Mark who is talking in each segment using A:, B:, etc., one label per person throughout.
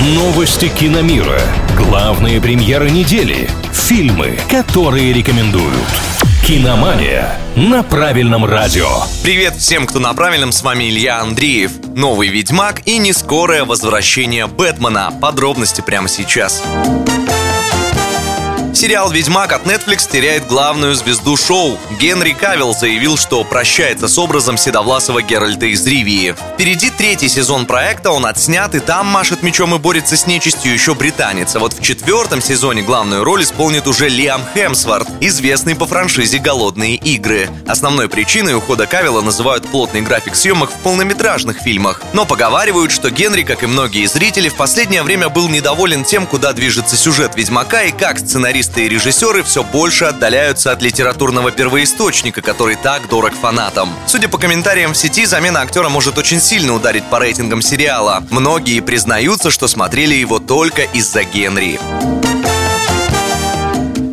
A: Новости киномира. Главные премьеры недели. Фильмы, которые рекомендуют. Киномания на правильном радио.
B: Привет всем, кто на правильном, с вами Илья Андреев. Новый Ведьмак и нескорое возвращение Бэтмена. Подробности прямо сейчас. Сериал «Ведьмак» от Netflix теряет главную звезду шоу. Генри Кавилл заявил, что прощается с образом седовласого Геральта из Ривии. Впереди третий сезон проекта, он отснят, и там машет мечом и борется с нечистью еще британец. А вот в четвертом сезоне главную роль исполнит уже Лиам Хемсворт, известный по франшизе «Голодные игры». Основной причиной ухода Кавилла называют плотный график съемок в полнометражных фильмах. Но поговаривают, что Генри, как и многие зрители, в последнее время был недоволен тем, куда движется сюжет «Ведьмака» и как сценарист сценаристы и режиссеры все больше отдаляются от литературного первоисточника, который так дорог фанатам. Судя по комментариям в сети, замена актера может очень сильно ударить по рейтингам сериала. Многие признаются, что смотрели его только из-за Генри.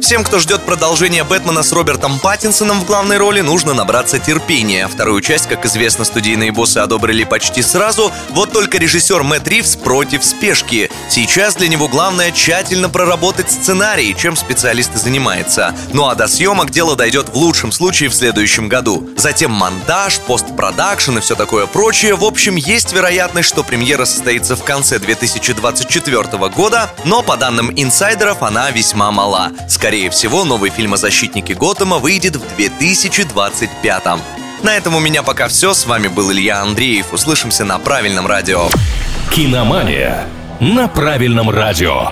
B: Всем, кто ждет продолжения Бэтмена с Робертом Паттинсоном в главной роли, нужно набраться терпения. Вторую часть, как известно, студийные боссы одобрили почти сразу, вот только режиссер Мэтт Ривз против спешки. Сейчас для него главное тщательно проработать сценарий, чем специалист и занимается. Ну а до съемок дело дойдет в лучшем случае в следующем году. Затем монтаж, постпродакшн и все такое прочее. В общем, есть вероятность, что премьера состоится в конце 2024 года, но по данным инсайдеров она весьма мала. Скорее Скорее всего, новый фильм о защитнике Готэма выйдет в 2025 -м. На этом у меня пока все. С вами был Илья Андреев. Услышимся на правильном радио.
A: Киномания на правильном радио.